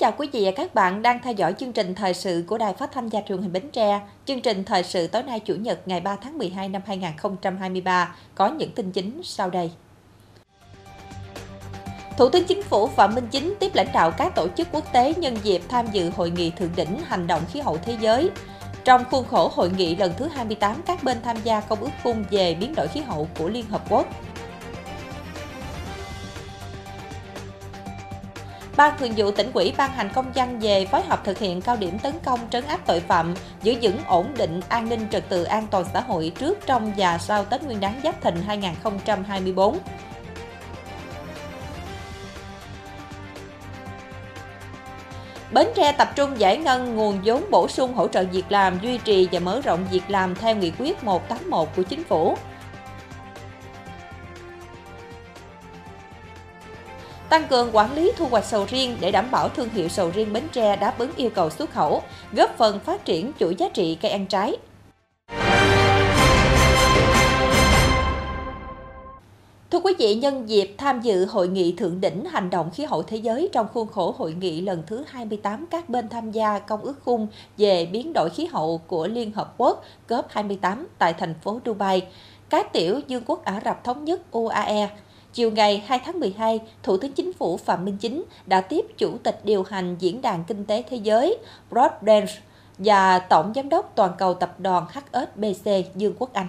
Chào quý vị và các bạn đang theo dõi chương trình thời sự của Đài Phát thanh và Truyền hình Bến Tre. Chương trình thời sự tối nay Chủ nhật ngày 3 tháng 12 năm 2023 có những tin chính sau đây. Thủ tướng Chính phủ Phạm Minh Chính tiếp lãnh đạo các tổ chức quốc tế nhân dịp tham dự hội nghị thượng đỉnh hành động khí hậu thế giới. Trong khuôn khổ hội nghị lần thứ 28, các bên tham gia công ước khung về biến đổi khí hậu của Liên Hợp Quốc. Ban Thường vụ tỉnh ủy ban hành công văn về phối hợp thực hiện cao điểm tấn công trấn áp tội phạm, giữ vững ổn định an ninh trật tự an toàn xã hội trước, trong và sau Tết Nguyên đán Giáp Thìn 2024. Bến Tre tập trung giải ngân nguồn vốn bổ sung hỗ trợ việc làm, duy trì và mở rộng việc làm theo nghị quyết 181 của Chính phủ. Tăng cường quản lý thu hoạch sầu riêng để đảm bảo thương hiệu sầu riêng Bến Tre đáp ứng yêu cầu xuất khẩu, góp phần phát triển chuỗi giá trị cây ăn trái. Thưa quý vị, nhân dịp tham dự hội nghị thượng đỉnh hành động khí hậu thế giới trong khuôn khổ hội nghị lần thứ 28 các bên tham gia công ước khung về biến đổi khí hậu của Liên Hợp Quốc COP28 tại thành phố Dubai, các tiểu Dương quốc Ả Rập Thống nhất UAE Chiều ngày 2 tháng 12, Thủ tướng Chính phủ Phạm Minh Chính đã tiếp Chủ tịch điều hành Diễn đàn Kinh tế Thế giới Broadband và Tổng Giám đốc Toàn cầu Tập đoàn HSBC Dương Quốc Anh.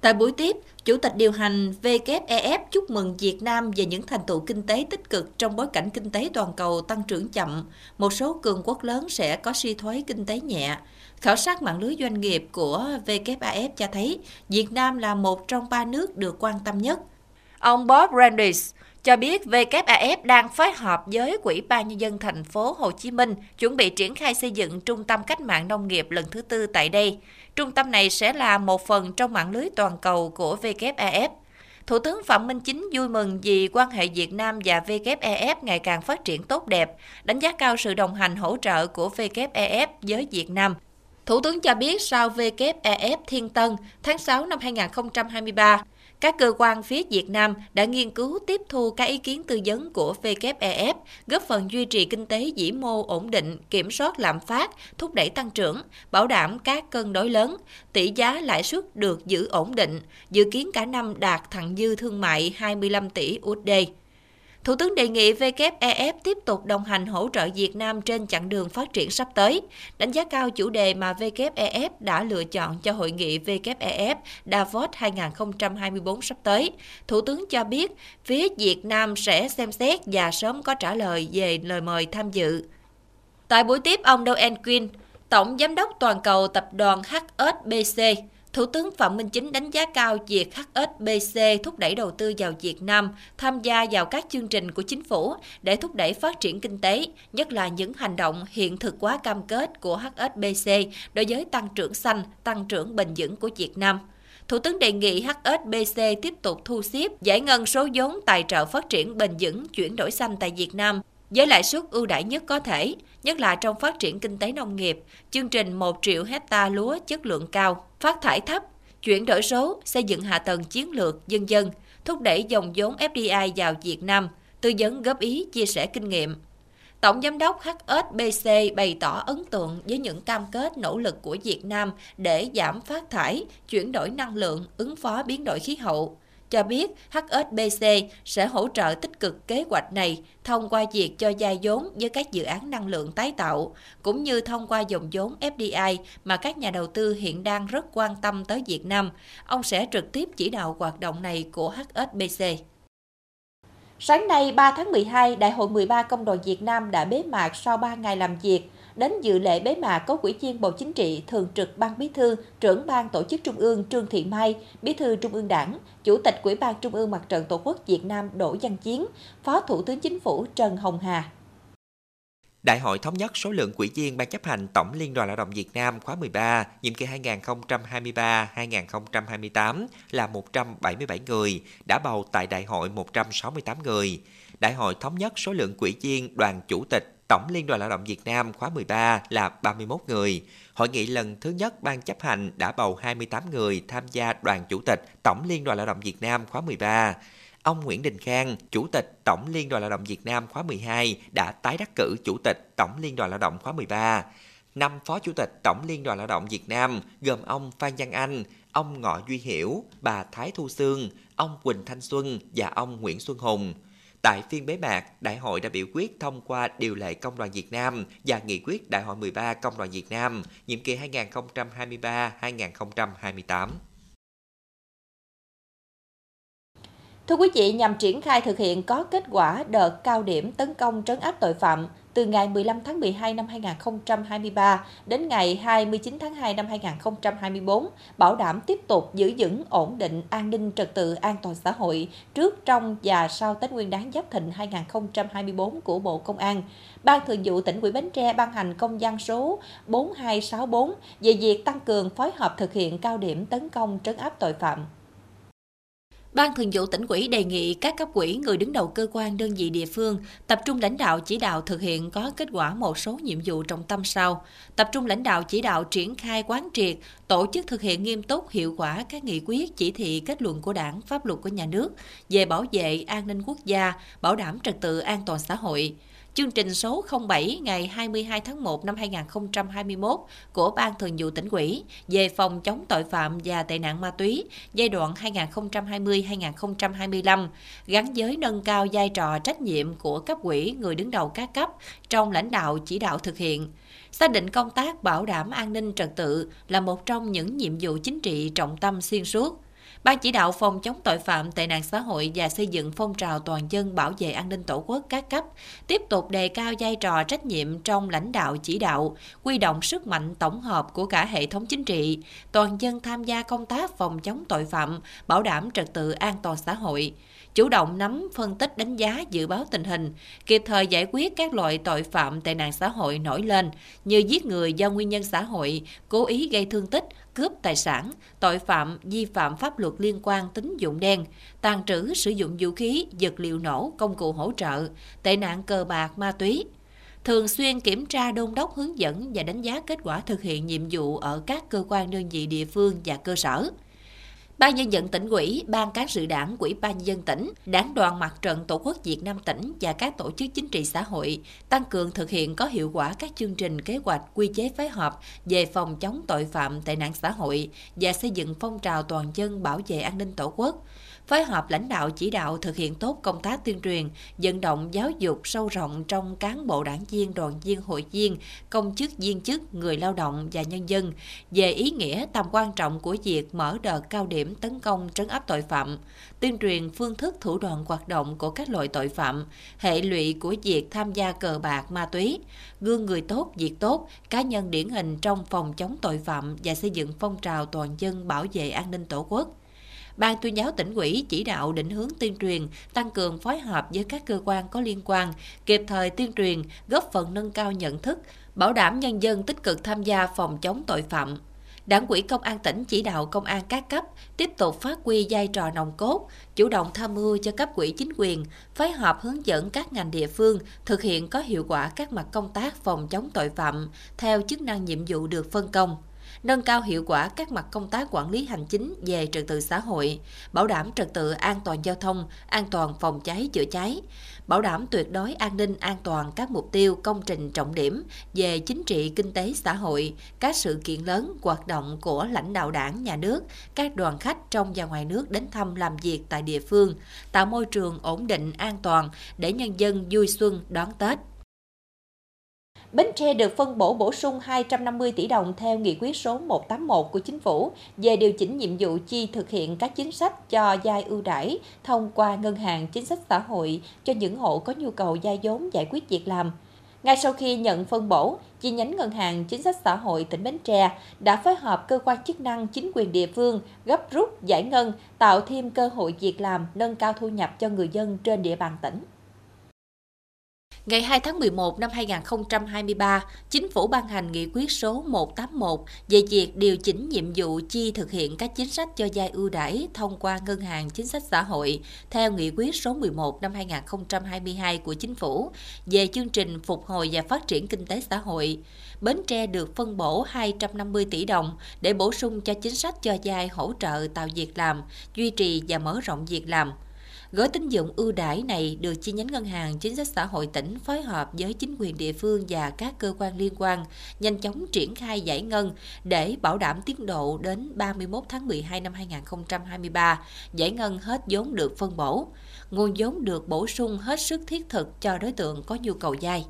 Tại buổi tiếp, Chủ tịch điều hành WEF chúc mừng Việt Nam về những thành tựu kinh tế tích cực trong bối cảnh kinh tế toàn cầu tăng trưởng chậm. Một số cường quốc lớn sẽ có suy thoái kinh tế nhẹ. Khảo sát mạng lưới doanh nghiệp của WEF cho thấy Việt Nam là một trong ba nước được quan tâm nhất – Ông Bob Randis cho biết WAF đang phối hợp với Quỹ ban Nhân dân thành phố Hồ Chí Minh chuẩn bị triển khai xây dựng trung tâm cách mạng nông nghiệp lần thứ tư tại đây. Trung tâm này sẽ là một phần trong mạng lưới toàn cầu của WAF. Thủ tướng Phạm Minh Chính vui mừng vì quan hệ Việt Nam và WEF ngày càng phát triển tốt đẹp, đánh giá cao sự đồng hành hỗ trợ của WEF với Việt Nam. Thủ tướng cho biết sau WEF Thiên Tân tháng 6 năm 2023, các cơ quan phía Việt Nam đã nghiên cứu tiếp thu các ý kiến tư vấn của WEF, góp phần duy trì kinh tế vĩ mô ổn định, kiểm soát lạm phát, thúc đẩy tăng trưởng, bảo đảm các cân đối lớn, tỷ giá lãi suất được giữ ổn định, dự kiến cả năm đạt thặng dư thương mại 25 tỷ USD. Thủ tướng đề nghị WEF tiếp tục đồng hành hỗ trợ Việt Nam trên chặng đường phát triển sắp tới, đánh giá cao chủ đề mà WEF đã lựa chọn cho hội nghị WEF Davos 2024 sắp tới. Thủ tướng cho biết phía Việt Nam sẽ xem xét và sớm có trả lời về lời mời tham dự. Tại buổi tiếp ông Noel Quinn, Tổng Giám đốc Toàn cầu Tập đoàn HSBC, Thủ tướng Phạm Minh Chính đánh giá cao việc HSBC thúc đẩy đầu tư vào Việt Nam, tham gia vào các chương trình của chính phủ để thúc đẩy phát triển kinh tế, nhất là những hành động hiện thực hóa cam kết của HSBC đối với tăng trưởng xanh, tăng trưởng bền vững của Việt Nam. Thủ tướng đề nghị HSBC tiếp tục thu xếp giải ngân số vốn tài trợ phát triển bền vững chuyển đổi xanh tại Việt Nam với lãi suất ưu đãi nhất có thể, nhất là trong phát triển kinh tế nông nghiệp, chương trình 1 triệu hecta lúa chất lượng cao, phát thải thấp, chuyển đổi số, xây dựng hạ tầng chiến lược, dân dân, thúc đẩy dòng vốn FDI vào Việt Nam, tư vấn góp ý, chia sẻ kinh nghiệm. Tổng Giám đốc HSBC bày tỏ ấn tượng với những cam kết nỗ lực của Việt Nam để giảm phát thải, chuyển đổi năng lượng, ứng phó biến đổi khí hậu, cho biết HSBC sẽ hỗ trợ tích cực kế hoạch này thông qua việc cho vay vốn với các dự án năng lượng tái tạo, cũng như thông qua dòng vốn FDI mà các nhà đầu tư hiện đang rất quan tâm tới Việt Nam. Ông sẽ trực tiếp chỉ đạo hoạt động này của HSBC. Sáng nay 3 tháng 12, Đại hội 13 Công đoàn Việt Nam đã bế mạc sau 3 ngày làm việc. Đến dự lễ bế mạc có Ủy viên Bộ Chính trị, Thường trực Ban Bí thư, trưởng Ban Tổ chức Trung ương Trương Thị Mai, Bí thư Trung ương Đảng, Chủ tịch Ủy ban Trung ương Mặt trận Tổ quốc Việt Nam Đỗ Văn Chiến, Phó Thủ tướng Chính phủ Trần Hồng Hà. Đại hội thống nhất số lượng quỹ viên Ban chấp hành Tổng Liên đoàn Lao động Việt Nam khóa 13, nhiệm kỳ 2023-2028 là 177 người, đã bầu tại đại hội 168 người. Đại hội thống nhất số lượng quỹ viên đoàn chủ tịch Tổng Liên đoàn Lao động Việt Nam khóa 13 là 31 người. Hội nghị lần thứ nhất Ban chấp hành đã bầu 28 người tham gia đoàn chủ tịch Tổng Liên đoàn Lao động Việt Nam khóa 13. ông Nguyễn Đình Khang, Chủ tịch Tổng Liên đoàn Lao động Việt Nam khóa 12 đã tái đắc cử Chủ tịch Tổng Liên đoàn Lao động khóa 13. Năm Phó Chủ tịch Tổng Liên đoàn Lao động Việt Nam gồm ông Phan Văn Anh, ông Ngọ Duy Hiểu, bà Thái Thu Sương, ông Quỳnh Thanh Xuân và ông Nguyễn Xuân Hùng. Tại phiên bế mạc, Đại hội đã biểu quyết thông qua điều lệ Công đoàn Việt Nam và nghị quyết Đại hội 13 Công đoàn Việt Nam, nhiệm kỳ 2023-2028. Thưa quý vị, nhằm triển khai thực hiện có kết quả đợt cao điểm tấn công trấn áp tội phạm từ ngày 15 tháng 12 năm 2023 đến ngày 29 tháng 2 năm 2024, bảo đảm tiếp tục giữ vững ổn định an ninh trật tự an toàn xã hội trước, trong và sau Tết Nguyên đán Giáp Thịnh 2024 của Bộ Công an. Ban Thường vụ tỉnh ủy Bến Tre ban hành công văn số 4264 về việc tăng cường phối hợp thực hiện cao điểm tấn công trấn áp tội phạm. Ban Thường vụ tỉnh ủy đề nghị các cấp ủy, người đứng đầu cơ quan, đơn vị địa phương tập trung lãnh đạo chỉ đạo thực hiện có kết quả một số nhiệm vụ trọng tâm sau. Tập trung lãnh đạo chỉ đạo triển khai quán triệt, tổ chức thực hiện nghiêm túc hiệu quả các nghị quyết, chỉ thị, kết luận của Đảng, pháp luật của nhà nước về bảo vệ an ninh quốc gia, bảo đảm trật tự an toàn xã hội Chương trình số 07 ngày 22 tháng 1 năm 2021 của Ban Thường vụ tỉnh ủy về phòng chống tội phạm và tệ nạn ma túy giai đoạn 2020-2025 gắn với nâng cao vai trò trách nhiệm của cấp ủy, người đứng đầu các cấp trong lãnh đạo chỉ đạo thực hiện. Xác định công tác bảo đảm an ninh trật tự là một trong những nhiệm vụ chính trị trọng tâm xuyên suốt Ban chỉ đạo phòng chống tội phạm tệ nạn xã hội và xây dựng phong trào toàn dân bảo vệ an ninh tổ quốc các cấp tiếp tục đề cao vai trò trách nhiệm trong lãnh đạo chỉ đạo, quy động sức mạnh tổng hợp của cả hệ thống chính trị, toàn dân tham gia công tác phòng chống tội phạm, bảo đảm trật tự an toàn xã hội chủ động nắm, phân tích, đánh giá, dự báo tình hình, kịp thời giải quyết các loại tội phạm tệ nạn xã hội nổi lên như giết người do nguyên nhân xã hội, cố ý gây thương tích, cướp tài sản, tội phạm vi phạm pháp luật liên quan tính dụng đen, tàn trữ sử dụng vũ khí, vật liệu nổ, công cụ hỗ trợ, tệ nạn cờ bạc, ma túy, thường xuyên kiểm tra đôn đốc hướng dẫn và đánh giá kết quả thực hiện nhiệm vụ ở các cơ quan đơn vị địa phương và cơ sở. Ban nhân dân tỉnh ủy, ban cán sự đảng, quỹ ban nhân dân tỉnh, đảng đoàn mặt trận tổ quốc Việt Nam tỉnh và các tổ chức chính trị xã hội tăng cường thực hiện có hiệu quả các chương trình kế hoạch quy chế phối hợp về phòng chống tội phạm tệ nạn xã hội và xây dựng phong trào toàn dân bảo vệ an ninh tổ quốc phối hợp lãnh đạo chỉ đạo thực hiện tốt công tác tuyên truyền, vận động giáo dục sâu rộng trong cán bộ đảng viên, đoàn viên, hội viên, công chức, viên chức, người lao động và nhân dân về ý nghĩa tầm quan trọng của việc mở đợt cao điểm tấn công trấn áp tội phạm, tuyên truyền phương thức thủ đoạn hoạt động của các loại tội phạm, hệ lụy của việc tham gia cờ bạc ma túy, gương người tốt, việc tốt, cá nhân điển hình trong phòng chống tội phạm và xây dựng phong trào toàn dân bảo vệ an ninh tổ quốc. Ban tuyên giáo tỉnh ủy chỉ đạo định hướng tuyên truyền, tăng cường phối hợp với các cơ quan có liên quan, kịp thời tuyên truyền, góp phần nâng cao nhận thức, bảo đảm nhân dân tích cực tham gia phòng chống tội phạm. Đảng ủy Công an tỉnh chỉ đạo công an các cấp tiếp tục phát huy vai trò nòng cốt, chủ động tham mưu cho cấp quỹ chính quyền, phối hợp hướng dẫn các ngành địa phương thực hiện có hiệu quả các mặt công tác phòng chống tội phạm theo chức năng nhiệm vụ được phân công nâng cao hiệu quả các mặt công tác quản lý hành chính về trật tự xã hội, bảo đảm trật tự an toàn giao thông, an toàn phòng cháy chữa cháy, bảo đảm tuyệt đối an ninh an toàn các mục tiêu công trình trọng điểm về chính trị kinh tế xã hội, các sự kiện lớn, hoạt động của lãnh đạo đảng, nhà nước, các đoàn khách trong và ngoài nước đến thăm làm việc tại địa phương, tạo môi trường ổn định an toàn để nhân dân vui xuân đón Tết. Bến Tre được phân bổ bổ sung 250 tỷ đồng theo nghị quyết số 181 của Chính phủ về điều chỉnh nhiệm vụ chi thực hiện các chính sách cho giai ưu đãi thông qua ngân hàng chính sách xã hội cho những hộ có nhu cầu gia vốn giải quyết việc làm. Ngay sau khi nhận phân bổ, chi nhánh Ngân hàng Chính sách Xã hội tỉnh Bến Tre đã phối hợp cơ quan chức năng chính quyền địa phương gấp rút giải ngân, tạo thêm cơ hội việc làm, nâng cao thu nhập cho người dân trên địa bàn tỉnh. Ngày 2 tháng 11 năm 2023, Chính phủ ban hành nghị quyết số 181 về việc điều chỉnh nhiệm vụ chi thực hiện các chính sách cho vay ưu đãi thông qua Ngân hàng Chính sách Xã hội theo nghị quyết số 11 năm 2022 của Chính phủ về chương trình phục hồi và phát triển kinh tế xã hội. Bến Tre được phân bổ 250 tỷ đồng để bổ sung cho chính sách cho vay hỗ trợ tạo việc làm, duy trì và mở rộng việc làm Gói tín dụng ưu đãi này được chi nhánh ngân hàng chính sách xã hội tỉnh phối hợp với chính quyền địa phương và các cơ quan liên quan nhanh chóng triển khai giải ngân để bảo đảm tiến độ đến 31 tháng 12 năm 2023, giải ngân hết vốn được phân bổ. Nguồn vốn được bổ sung hết sức thiết thực cho đối tượng có nhu cầu vay.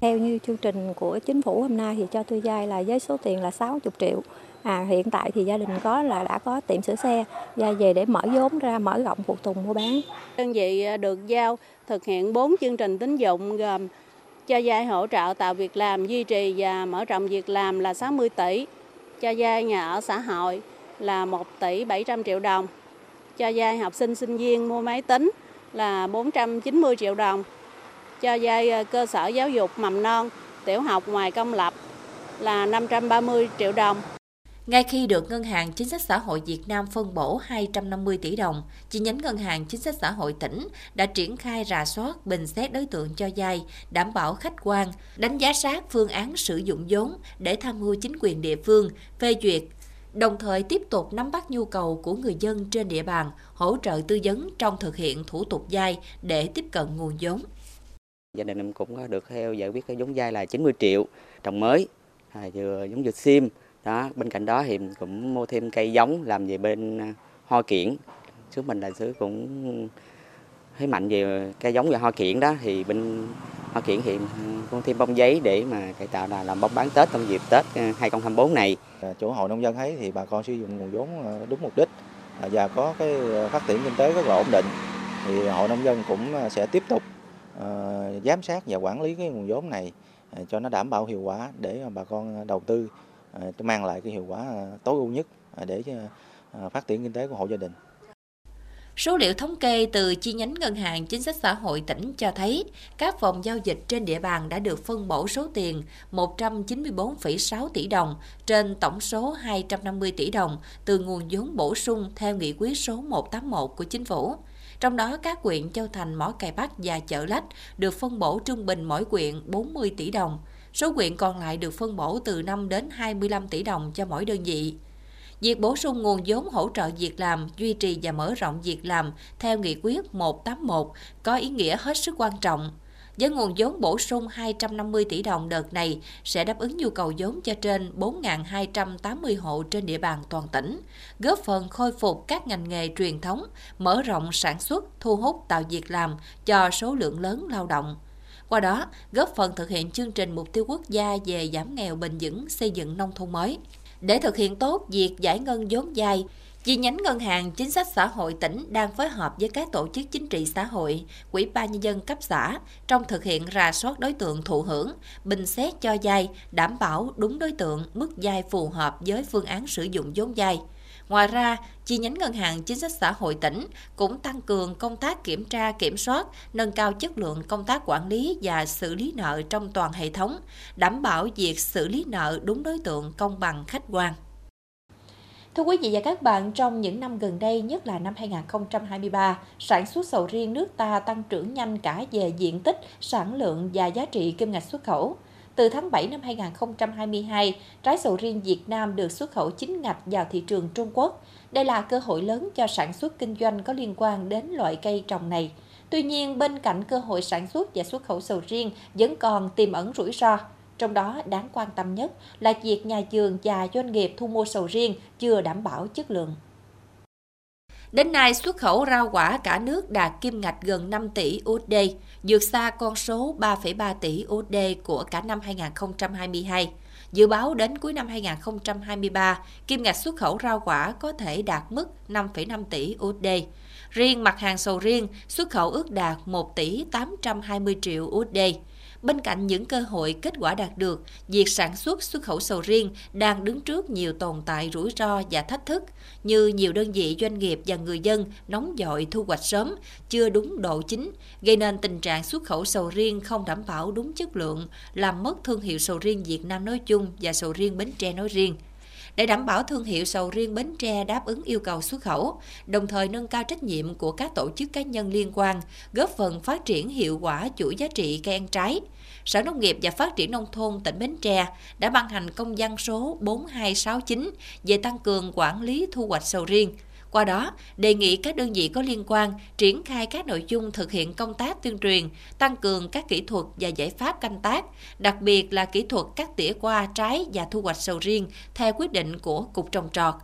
Theo như chương trình của chính phủ hôm nay thì cho tôi vay là với số tiền là 60 triệu. À, hiện tại thì gia đình có là đã có tiệm sửa xe ra về để mở vốn ra mở rộng phụ tùng mua bán. Đơn vị à, được giao thực hiện 4 chương trình tín dụng gồm cho vay hỗ trợ tạo việc làm, duy trì và mở rộng việc làm là 60 tỷ, cho vay nhà ở xã hội là 1 tỷ 700 triệu đồng, cho vay học sinh sinh viên mua máy tính là 490 triệu đồng, cho vay à, cơ sở giáo dục mầm non, tiểu học ngoài công lập là 530 triệu đồng. Ngay khi được Ngân hàng Chính sách Xã hội Việt Nam phân bổ 250 tỷ đồng, chi nhánh Ngân hàng Chính sách Xã hội tỉnh đã triển khai rà soát, bình xét đối tượng cho vay, đảm bảo khách quan, đánh giá sát phương án sử dụng vốn để tham mưu chính quyền địa phương, phê duyệt, đồng thời tiếp tục nắm bắt nhu cầu của người dân trên địa bàn, hỗ trợ tư vấn trong thực hiện thủ tục vay để tiếp cận nguồn vốn. Gia đình em cũng có được theo giải quyết cái vốn vay là 90 triệu trồng mới, à, vừa giống như sim, đó, bên cạnh đó thì cũng mua thêm cây giống làm về bên à, hoa kiển. Xứ mình là xứ cũng thấy mạnh về cây giống và hoa kiển đó. Thì bên hoa kiển hiện cũng thêm bông giấy để mà cải tạo là làm bông bán tết trong dịp tết à, 2024 này. À, Chủ hội nông dân thấy thì bà con sử dụng nguồn vốn đúng mục đích và có cái phát triển kinh tế rất là ổn định. Thì hội nông dân cũng sẽ tiếp tục giám sát và quản lý cái nguồn vốn này cho nó đảm bảo hiệu quả để bà con đầu tư. Ờ, mang lại cái hiệu quả ờ, tối ưu nhất ờ, để phát triển kinh tế của hộ gia đình. Số liệu thống kê từ chi nhánh Ngân hàng Chính sách Xã hội tỉnh cho thấy các phòng giao dịch trên địa bàn đã được phân bổ số tiền 194,6 tỷ đồng trên tổng số 250 tỷ đồng từ nguồn vốn bổ sung theo nghị quyết số 181 của Chính phủ. Trong đó các quyện Châu Thành, Mỏ Cày Bắc và Chợ Lách được phân bổ trung bình mỗi quyện 40 tỷ đồng. Số quyện còn lại được phân bổ từ 5 đến 25 tỷ đồng cho mỗi đơn vị. Việc bổ sung nguồn vốn hỗ trợ việc làm, duy trì và mở rộng việc làm theo nghị quyết 181 có ý nghĩa hết sức quan trọng. Với nguồn vốn bổ sung 250 tỷ đồng đợt này sẽ đáp ứng nhu cầu vốn cho trên 4.280 hộ trên địa bàn toàn tỉnh, góp phần khôi phục các ngành nghề truyền thống, mở rộng sản xuất, thu hút tạo việc làm cho số lượng lớn lao động. Qua đó, góp phần thực hiện chương trình mục tiêu quốc gia về giảm nghèo bền vững xây dựng nông thôn mới. Để thực hiện tốt việc giải ngân vốn dài, Chi nhánh Ngân hàng Chính sách Xã hội tỉnh đang phối hợp với các tổ chức chính trị xã hội, quỹ ban nhân dân cấp xã trong thực hiện rà soát đối tượng thụ hưởng, bình xét cho vay, đảm bảo đúng đối tượng, mức vay phù hợp với phương án sử dụng vốn vay. Ngoài ra, chi nhánh Ngân hàng Chính sách Xã hội tỉnh cũng tăng cường công tác kiểm tra, kiểm soát, nâng cao chất lượng công tác quản lý và xử lý nợ trong toàn hệ thống, đảm bảo việc xử lý nợ đúng đối tượng công bằng khách quan. Thưa quý vị và các bạn, trong những năm gần đây, nhất là năm 2023, sản xuất sầu riêng nước ta tăng trưởng nhanh cả về diện tích, sản lượng và giá trị kim ngạch xuất khẩu. Từ tháng 7 năm 2022, trái sầu riêng Việt Nam được xuất khẩu chính ngạch vào thị trường Trung Quốc. Đây là cơ hội lớn cho sản xuất kinh doanh có liên quan đến loại cây trồng này. Tuy nhiên, bên cạnh cơ hội sản xuất và xuất khẩu sầu riêng vẫn còn tiềm ẩn rủi ro. Trong đó đáng quan tâm nhất là việc nhà vườn và doanh nghiệp thu mua sầu riêng chưa đảm bảo chất lượng. Đến nay, xuất khẩu rau quả cả nước đạt kim ngạch gần 5 tỷ USD, vượt xa con số 3,3 tỷ USD của cả năm 2022. Dự báo đến cuối năm 2023, kim ngạch xuất khẩu rau quả có thể đạt mức 5,5 tỷ USD. Riêng mặt hàng sầu riêng, xuất khẩu ước đạt 1 tỷ 820 triệu USD. Bên cạnh những cơ hội kết quả đạt được, việc sản xuất xuất khẩu sầu riêng đang đứng trước nhiều tồn tại rủi ro và thách thức như nhiều đơn vị doanh nghiệp và người dân nóng dội thu hoạch sớm, chưa đúng độ chính, gây nên tình trạng xuất khẩu sầu riêng không đảm bảo đúng chất lượng, làm mất thương hiệu sầu riêng Việt Nam nói chung và sầu riêng Bến Tre nói riêng để đảm bảo thương hiệu sầu riêng Bến Tre đáp ứng yêu cầu xuất khẩu, đồng thời nâng cao trách nhiệm của các tổ chức cá nhân liên quan, góp phần phát triển hiệu quả chuỗi giá trị cây ăn trái. Sở Nông nghiệp và Phát triển Nông thôn tỉnh Bến Tre đã ban hành công văn số 4269 về tăng cường quản lý thu hoạch sầu riêng. Qua đó, đề nghị các đơn vị có liên quan triển khai các nội dung thực hiện công tác tuyên truyền, tăng cường các kỹ thuật và giải pháp canh tác, đặc biệt là kỹ thuật cắt tỉa qua trái và thu hoạch sầu riêng theo quyết định của Cục Trồng Trọt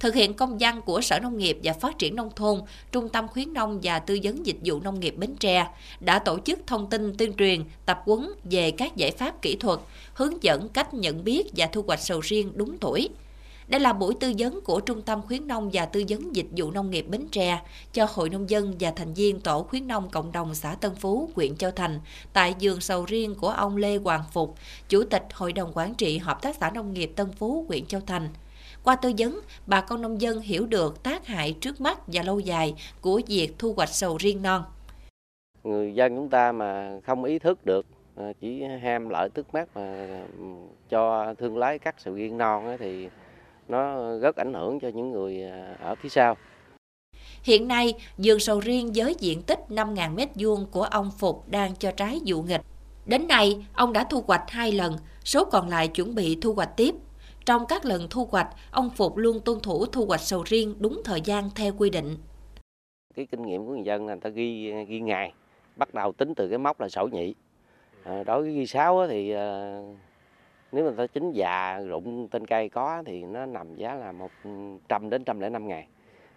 thực hiện công văn của Sở Nông nghiệp và Phát triển Nông thôn, Trung tâm khuyến nông và tư vấn dịch vụ nông nghiệp Bến Tre đã tổ chức thông tin tuyên truyền, tập huấn về các giải pháp kỹ thuật, hướng dẫn cách nhận biết và thu hoạch sầu riêng đúng tuổi. Đây là buổi tư vấn của Trung tâm khuyến nông và tư vấn dịch vụ nông nghiệp Bến Tre cho Hội nông dân và thành viên tổ khuyến nông cộng đồng xã Tân Phú, huyện Châu Thành tại vườn sầu riêng của ông Lê Hoàng Phục, Chủ tịch Hội đồng Quản trị Hợp tác xã Nông nghiệp Tân Phú, huyện Châu Thành. Qua tư vấn, bà con nông dân hiểu được tác hại trước mắt và lâu dài của việc thu hoạch sầu riêng non. Người dân chúng ta mà không ý thức được à, chỉ ham lợi tức mắt mà ừ, cho thương lái cắt sầu riêng non thì nó rất ảnh hưởng cho những người à, ở phía sau. Hiện nay, vườn sầu riêng với diện tích 5.000 m2 của ông Phục đang cho trái dụ nghịch. Đến nay, ông đã thu hoạch hai lần, số còn lại chuẩn bị thu hoạch tiếp. Trong các lần thu hoạch, ông Phục luôn tuân thủ thu hoạch sầu riêng đúng thời gian theo quy định. Cái kinh nghiệm của người dân là người ta ghi ghi ngày, bắt đầu tính từ cái mốc là sổ nhị. À, đối với ghi sáu thì à, nếu mà ta chính già rụng tên cây có thì nó nằm giá là 100 đến 105 ngày.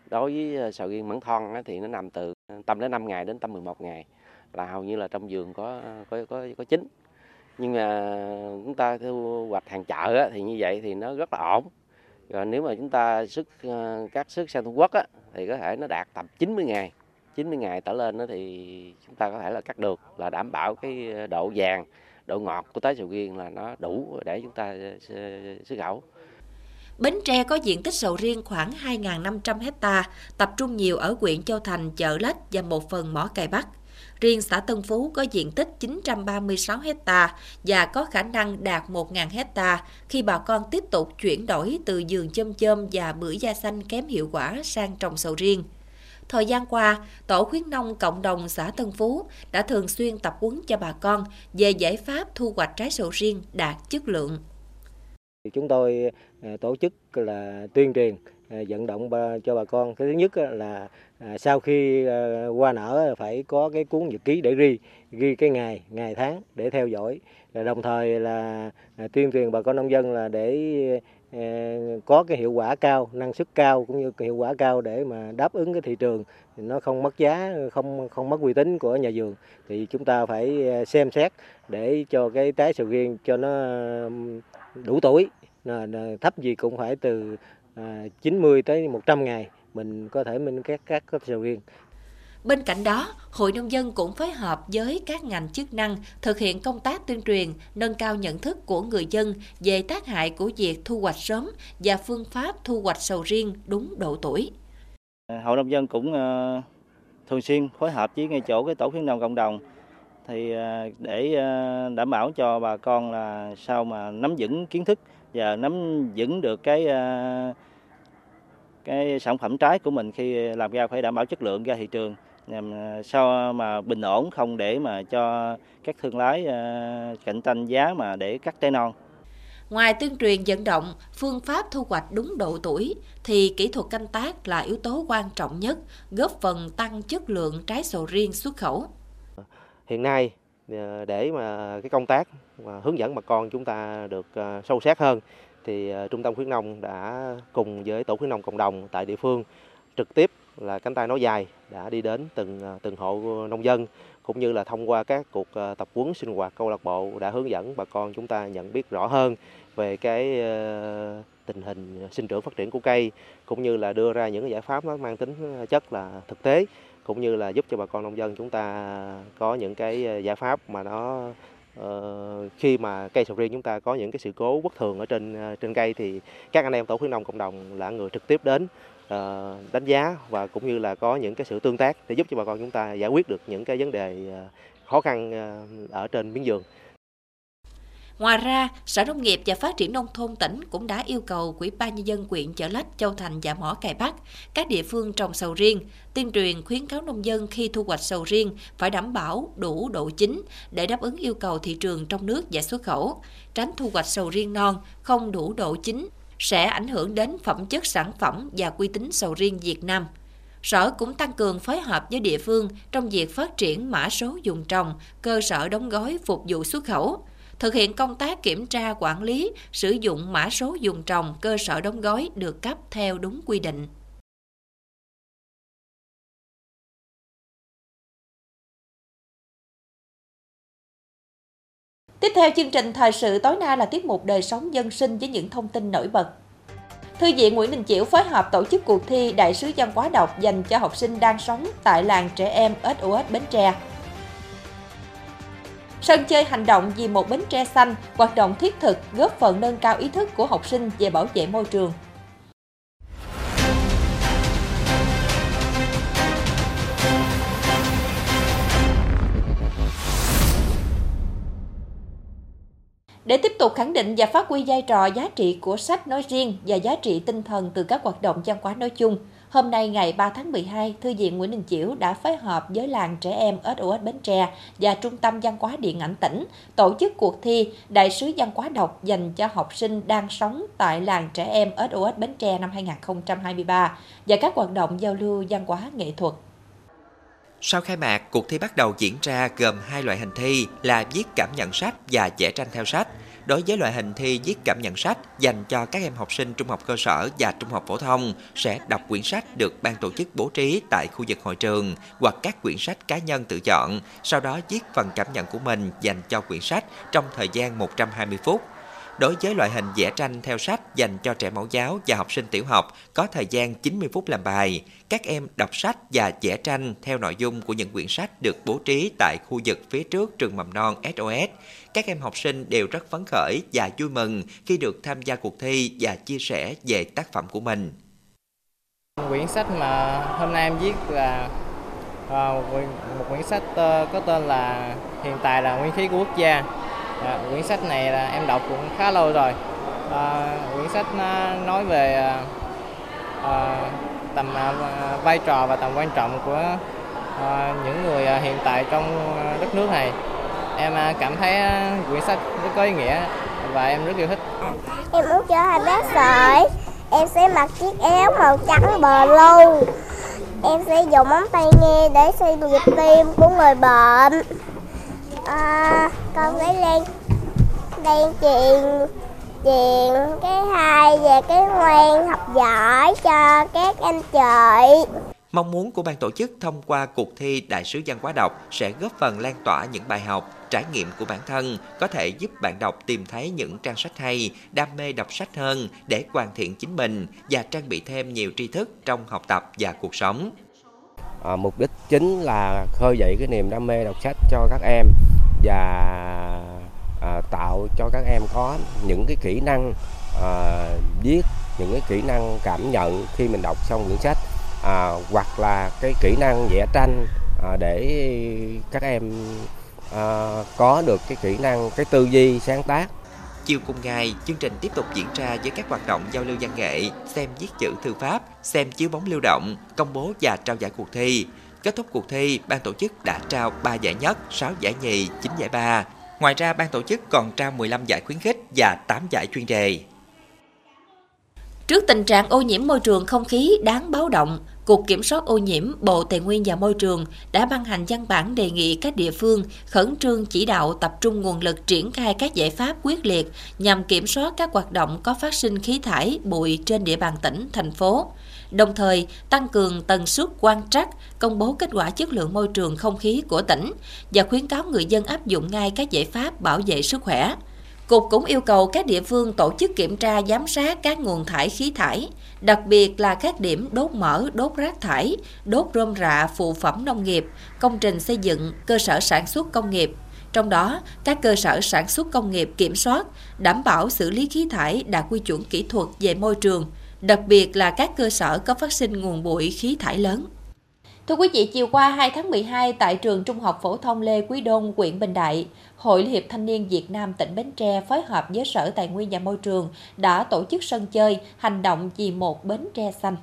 Đối với ờ, sầu riêng mẫn thon thì nó nằm từ tâm đến 5 ngày đến tâm 11 ngày là hầu như là trong vườn có có có có chín. Nhưng mà chúng ta thu hoạch hàng chợ thì như vậy thì nó rất là ổn. Rồi nếu mà chúng ta xuất ờ, các xuất sang Trung Quốc á, thì có thể nó đạt tầm 90 ngày. 90 ngày trở lên đó thì chúng ta có thể là cắt được là đảm bảo cái ờ, độ vàng độ ngọt của trái sầu riêng là nó đủ để chúng ta ờ, xuất khẩu Bến Tre có diện tích sầu riêng khoảng 2.500 hecta, tập trung nhiều ở huyện Châu Thành, chợ Lách và một phần mỏ cày Bắc. Riêng xã Tân Phú có diện tích 936 hecta và có khả năng đạt 1.000 hecta khi bà con tiếp tục chuyển đổi từ giường chôm chôm và bưởi da xanh kém hiệu quả sang trồng sầu riêng. Thời gian qua, Tổ khuyến nông cộng đồng xã Tân Phú đã thường xuyên tập huấn cho bà con về giải pháp thu hoạch trái sầu riêng đạt chất lượng. Chúng tôi à, tổ chức là tuyên truyền à, vận động cho bà con. Thứ nhất là à, sau khi qua nở phải có cái cuốn nhật ký để ghi ghi cái ngày ngày tháng để theo dõi đồng thời là tuyên truyền bà con nông dân là để Ờ, có cái hiệu quả cao, năng suất cao cũng như hiệu quả cao để mà đáp ứng cái thị trường thì nó không mất giá, không không mất uy tín của nhà vườn thì chúng ta phải ờ, xem xét để cho cái trái sầu riêng cho nó đủ tuổi thấp gì cũng phải từ à, 90 tới 100 ngày mình có thể mình các các sầu riêng. Bên cạnh đó, Hội Nông dân cũng phối hợp với các ngành chức năng thực hiện công tác tuyên truyền, nâng cao nhận thức của người dân về tác hại của việc thu hoạch sớm và phương pháp thu hoạch sầu riêng đúng độ tuổi. À, hội Nông dân cũng à, thường xuyên phối hợp với ngay chỗ cái tổ khuyến nông cộng đồng thì à, để đảm bảo cho bà con là sao mà nắm vững kiến thức và nắm vững được cái cái sản phẩm trái của mình khi làm ra phải đảm bảo chất lượng ra thị trường nhằm ờ, sao mà bình ổn không để mà cho các thương lái ờ, cạnh tranh giá mà để cắt trái non. Ngoài tuyên truyền vận động phương pháp thu hoạch đúng độ tuổi thì kỹ thuật canh tác là yếu tố quan trọng nhất, góp phần tăng chất lượng trái sầu riêng xuất khẩu. Hiện nay ờ, để mà cái công tác mà hướng dẫn bà con chúng ta được sâu sát hơn thì trung tâm khuyến nông đã cùng với tổ khuyến nông cộng đồng tại địa phương trực tiếp là cánh tay nối dài đã đi đến từng à, từng hộ nông dân cũng như là thông qua các cuộc à, tập huấn sinh hoạt câu lạc bộ đã hướng dẫn bà con chúng ta nhận biết rõ hơn về cái à, tình hình sinh trưởng phát triển của cây cũng như là đưa ra những giải pháp nó mang tính chất là thực tế cũng như là giúp cho bà con nông dân chúng ta có những cái giải pháp mà nó Ờ, khi mà cây sầu riêng chúng ta có những cái sự cố bất thường ở trên trên cây thì các anh em tổ khuyến nông cộng đồng là người trực tiếp đến Ờ, đánh giá và cũng như là có những cái sự tương tác để giúp cho bà con chúng ta giải quyết được những cái vấn đề ờ, khó khăn ờ, ở trên miếng giường. Ngoài ra, Sở Nông nghiệp và Phát triển Nông thôn tỉnh cũng đã yêu cầu Quỹ ban Nhân dân quyện Chợ Lách, Châu Thành và Mỏ Cày Bắc, các địa phương trồng sầu riêng, tuyên truyền khuyến cáo nông dân khi thu hoạch sầu riêng phải đảm bảo đủ độ chín để đáp ứng yêu cầu thị trường trong nước và xuất khẩu, tránh thu hoạch sầu riêng non không đủ độ chín sẽ ảnh hưởng đến phẩm chất sản phẩm và uy tín sầu riêng Việt Nam. Sở cũng tăng cường phối hợp với địa phương trong việc phát triển mã số dùng trồng, cơ sở đóng gói phục vụ xuất khẩu, thực hiện công tác kiểm tra quản lý, sử dụng mã số dùng trồng, cơ sở đóng gói được cấp theo đúng quy định. Tiếp theo chương trình thời sự tối nay là tiết mục đời sống dân sinh với những thông tin nổi bật. Thư viện Nguyễn Đình Chiểu phối hợp tổ chức cuộc thi Đại sứ văn hóa đọc dành cho học sinh đang sống tại làng trẻ em SOS Bến Tre. Sân chơi hành động vì một bến tre xanh, hoạt động thiết thực góp phần nâng cao ý thức của học sinh về bảo vệ môi trường. Tục khẳng định và phát huy vai trò giá trị của sách nói riêng và giá trị tinh thần từ các hoạt động văn hóa nói chung, hôm nay ngày 3 tháng 12, Thư viện Nguyễn Đình Chiểu đã phối hợp với làng trẻ em SOS Bến Tre và Trung tâm Văn hóa Điện ảnh tỉnh tổ chức cuộc thi Đại sứ văn hóa đọc dành cho học sinh đang sống tại làng trẻ em SOS Bến Tre năm 2023 và các hoạt động giao lưu văn hóa nghệ thuật. Sau khai mạc, cuộc thi bắt đầu diễn ra gồm hai loại hình thi là viết cảm nhận sách và vẽ tranh theo sách. Đối với loại hình thi viết cảm nhận sách dành cho các em học sinh trung học cơ sở và trung học phổ thông sẽ đọc quyển sách được ban tổ chức bố trí tại khu vực hội trường hoặc các quyển sách cá nhân tự chọn, sau đó viết phần cảm nhận của mình dành cho quyển sách trong thời gian 120 phút. Đối với loại hình vẽ tranh theo sách dành cho trẻ mẫu giáo và học sinh tiểu học có thời gian 90 phút làm bài, các em đọc sách và vẽ tranh theo nội dung của những quyển sách được bố trí tại khu vực phía trước trường mầm non SOS. Các em học sinh đều rất phấn khởi và vui mừng khi được tham gia cuộc thi và chia sẻ về tác phẩm của mình. Quyển sách mà hôm nay em viết là ờ, một quyển sách ờ, có tên là Hiện tại là nguyên khí của quốc gia À, quyển sách này là em đọc cũng khá lâu rồi. À, quyển sách à, nói về à, à tầm à, à, vai trò và tầm quan trọng của à, những người à, hiện tại trong đất nước này. Em à, cảm thấy à, quyển sách rất có ý nghĩa và em rất yêu thích. Em muốn trở thành bác sĩ Em sẽ mặc chiếc áo màu trắng bờ lưu. Em sẽ dùng móng tay nghe để xem nhịp tim của người bệnh. À, con sẽ lên lên truyền truyền cái hay về cái ngoan học giỏi cho các anh chị. Mong muốn của ban tổ chức thông qua cuộc thi Đại sứ văn hóa đọc sẽ góp phần lan tỏa những bài học, trải nghiệm của bản thân, có thể giúp bạn đọc tìm thấy những trang sách hay, đam mê đọc sách hơn để hoàn thiện chính mình và trang bị thêm nhiều tri thức trong học tập và cuộc sống. À, mục đích chính là khơi dậy cái niềm đam mê đọc sách cho các em và à, tạo cho các em có những cái kỹ năng à, viết những cái kỹ năng cảm nhận khi mình đọc xong quyển sách à, hoặc là cái kỹ năng vẽ tranh à, để các em à, có được cái kỹ năng cái tư duy sáng tác Chiều cùng ngày, chương trình tiếp tục diễn ra với các hoạt động giao lưu văn nghệ, xem viết chữ thư pháp, xem chiếu bóng lưu động, công bố và trao giải cuộc thi. Kết thúc cuộc thi, ban tổ chức đã trao 3 giải nhất, 6 giải nhì, 9 giải ba. Ngoài ra, ban tổ chức còn trao 15 giải khuyến khích và 8 giải chuyên đề. Trước tình trạng ô nhiễm môi trường không khí đáng báo động, Cục Kiểm soát ô nhiễm Bộ Tài nguyên và Môi trường đã ban hành văn bản đề nghị các địa phương khẩn trương chỉ đạo tập trung nguồn lực triển khai các giải pháp quyết liệt nhằm kiểm soát các hoạt động có phát sinh khí thải, bụi trên địa bàn tỉnh, thành phố đồng thời tăng cường tần suất quan trắc, công bố kết quả chất lượng môi trường không khí của tỉnh và khuyến cáo người dân áp dụng ngay các giải pháp bảo vệ sức khỏe. Cục cũng yêu cầu các địa phương tổ chức kiểm tra giám sát các nguồn thải khí thải, đặc biệt là các điểm đốt mỡ, đốt rác thải, đốt rơm rạ phụ phẩm nông nghiệp, công trình xây dựng, cơ sở sản xuất công nghiệp. Trong đó, các cơ sở sản xuất công nghiệp kiểm soát, đảm bảo xử lý khí thải đạt quy chuẩn kỹ thuật về môi trường, đặc biệt là các cơ sở có phát sinh nguồn bụi khí thải lớn. Thưa quý vị, chiều qua 2 tháng 12 tại trường Trung học phổ thông Lê Quý Đôn, huyện Bình Đại, Hội Liên hiệp Thanh niên Việt Nam tỉnh Bến Tre phối hợp với Sở Tài nguyên và Môi trường đã tổ chức sân chơi hành động vì một Bến Tre xanh.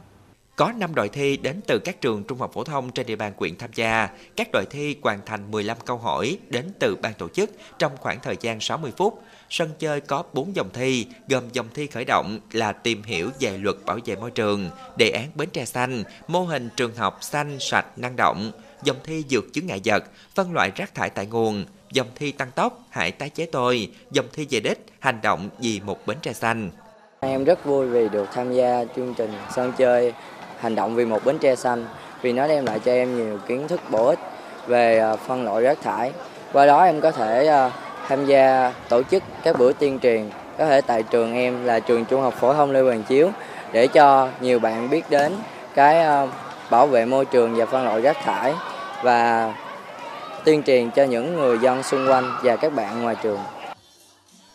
Có 5 đội thi đến từ các trường trung học phổ thông trên địa bàn quyện tham gia. Các đội thi hoàn thành 15 câu hỏi đến từ ban tổ chức trong khoảng thời gian 60 phút. Sân chơi có 4 dòng thi, gồm dòng thi khởi động là tìm hiểu về luật bảo vệ môi trường, đề án Bến Tre Xanh, mô hình trường học xanh, sạch, năng động, dòng thi dược chứng ngại vật, phân loại rác thải tại nguồn, dòng thi tăng tốc, hãy tái chế tôi, dòng thi về đích, hành động vì một Bến Tre Xanh. Em rất vui vì được tham gia chương trình sân chơi hành động vì một Bến Tre Xanh, vì nó đem lại cho em nhiều kiến thức bổ ích về à, phân loại rác thải. Qua đó em có thể à, tham gia tổ chức các buổi tuyên truyền có thể tại trường em là trường trung học phổ thông Lê Hoàng Chiếu để cho nhiều bạn biết đến cái à, bảo vệ môi trường và phân loại rác thải và tuyên truyền cho những người dân xung quanh và các bạn ngoài trường.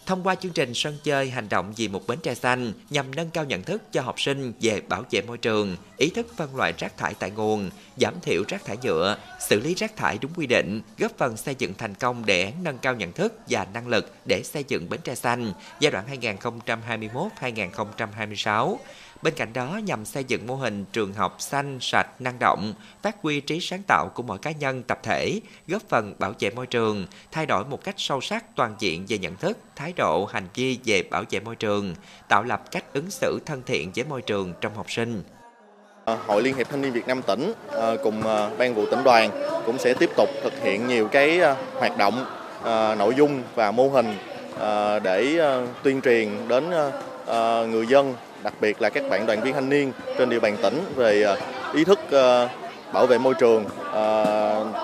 Thông qua chương trình sân chơi hành động vì một bến tre xanh nhằm nâng cao nhận thức cho học sinh về bảo vệ môi trường, ý thức phân loại rác thải tại nguồn, giảm thiểu rác thải nhựa, xử lý rác thải đúng quy định, góp phần xây dựng thành công đề án nâng cao nhận thức và năng lực để xây dựng bến tre xanh giai đoạn 2021-2026 Bên cạnh đó nhằm xây dựng mô hình trường học xanh, sạch, năng động, phát huy trí sáng tạo của mỗi cá nhân, tập thể, góp phần bảo vệ môi trường, thay đổi một cách sâu sắc toàn diện về nhận thức, thái độ, hành vi về bảo vệ môi trường, tạo lập cách ứng xử thân thiện với môi trường trong học sinh. Ờ, Hội Liên hiệp Thanh niên Việt Nam tỉnh ờ, cùng ờ, ban vụ tỉnh đoàn cũng sẽ tiếp tục thực hiện nhiều cái hoạt động, nội dung và mô hình để tuyên truyền đến người dân đặc biệt là các bạn đoàn viên thanh niên trên địa bàn tỉnh về à, ý thức à, bảo vệ môi trường, à,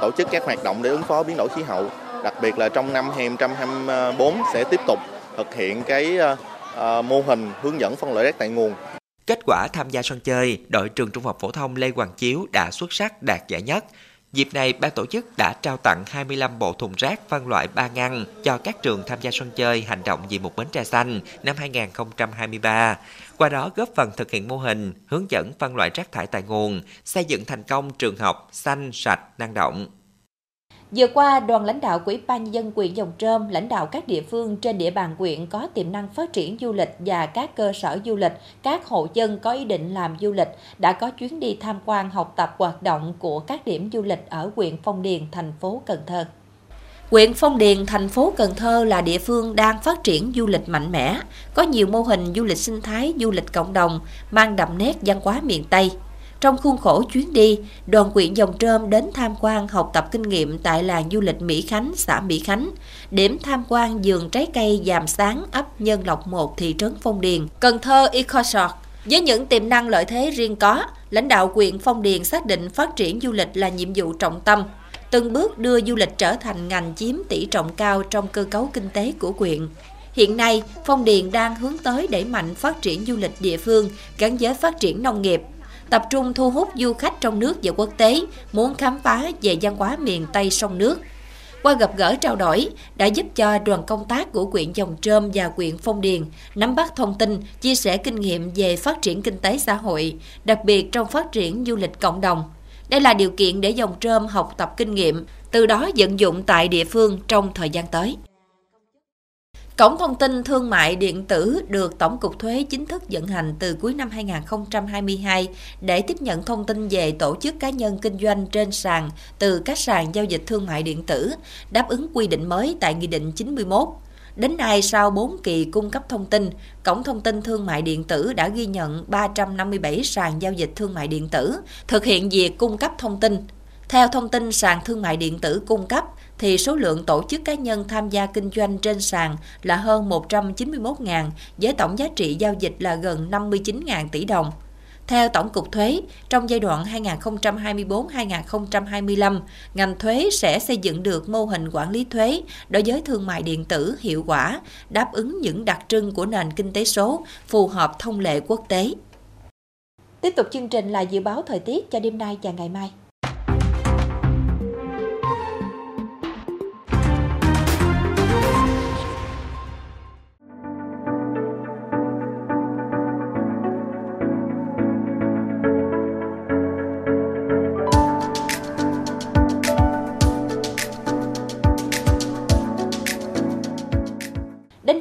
tổ chức các hoạt động để ứng phó biến đổi khí hậu. Đặc biệt là trong năm 2024 sẽ tiếp tục thực hiện cái mô hình hướng dẫn phân loại rác tại nguồn. Kết quả tham gia sân chơi, đội trường trung học phổ thông Lê Hoàng Chiếu đã xuất sắc đạt giải nhất. Dịp này, ban tổ chức đã trao tặng 25 bộ thùng rác phân loại 3 ngăn cho các trường tham gia sân chơi hành động vì một bến tre xanh năm 2023. Qua đó góp phần thực hiện mô hình, hướng dẫn phân loại rác thải tại nguồn, xây dựng thành công trường học xanh, sạch, năng động. Vừa qua, đoàn lãnh đạo Quỹ ban nhân dân huyện Dòng Trơm, lãnh đạo các địa phương trên địa bàn huyện có tiềm năng phát triển du lịch và các cơ sở du lịch, các hộ dân có ý định làm du lịch đã có chuyến đi tham quan học tập hoạt động của các điểm du lịch ở huyện Phong Điền, thành phố Cần Thơ. Huyện Phong Điền, thành phố Cần Thơ là địa phương đang phát triển du lịch mạnh mẽ, có nhiều mô hình du lịch sinh thái, du lịch cộng đồng, mang đậm nét văn hóa miền Tây. Trong khuôn khổ chuyến đi, đoàn quyện Dòng Trơm đến tham quan học tập kinh nghiệm tại làng du lịch Mỹ Khánh, xã Mỹ Khánh, điểm tham quan vườn trái cây Giàm Sáng, ấp Nhân Lộc 1, thị trấn Phong Điền, Cần Thơ ecosort Với những tiềm năng lợi thế riêng có, lãnh đạo quyện Phong Điền xác định phát triển du lịch là nhiệm vụ trọng tâm, từng bước đưa du lịch trở thành ngành chiếm tỷ trọng cao trong cơ cấu kinh tế của quyện. Hiện nay, Phong Điền đang hướng tới đẩy mạnh phát triển du lịch địa phương gắn với phát triển nông nghiệp, tập trung thu hút du khách trong nước và quốc tế muốn khám phá về văn hóa miền Tây sông nước. Qua gặp gỡ trao đổi đã giúp cho đoàn công tác của quyện Dòng Trơm và quyện Phong Điền nắm bắt thông tin, chia sẻ kinh nghiệm về phát triển kinh tế xã hội, đặc biệt trong phát triển du lịch cộng đồng. Đây là điều kiện để Dòng Trơm học tập kinh nghiệm, từ đó vận dụng tại địa phương trong thời gian tới. Cổng thông tin thương mại điện tử được Tổng cục Thuế chính thức vận hành từ cuối năm 2022 để tiếp nhận thông tin về tổ chức cá nhân kinh doanh trên sàn từ các sàn giao dịch thương mại điện tử, đáp ứng quy định mới tại Nghị định 91. Đến nay, sau 4 kỳ cung cấp thông tin, Cổng Thông tin Thương mại Điện tử đã ghi nhận 357 sàn giao dịch thương mại điện tử, thực hiện việc cung cấp thông tin. Theo thông tin sàn thương mại điện tử cung cấp, thì số lượng tổ chức cá nhân tham gia kinh doanh trên sàn là hơn 191.000 với tổng giá trị giao dịch là gần 59.000 tỷ đồng. Theo Tổng cục Thuế, trong giai đoạn 2024-2025, ngành thuế sẽ xây dựng được mô hình quản lý thuế đối với thương mại điện tử hiệu quả, đáp ứng những đặc trưng của nền kinh tế số, phù hợp thông lệ quốc tế. Tiếp tục chương trình là dự báo thời tiết cho đêm nay và ngày mai.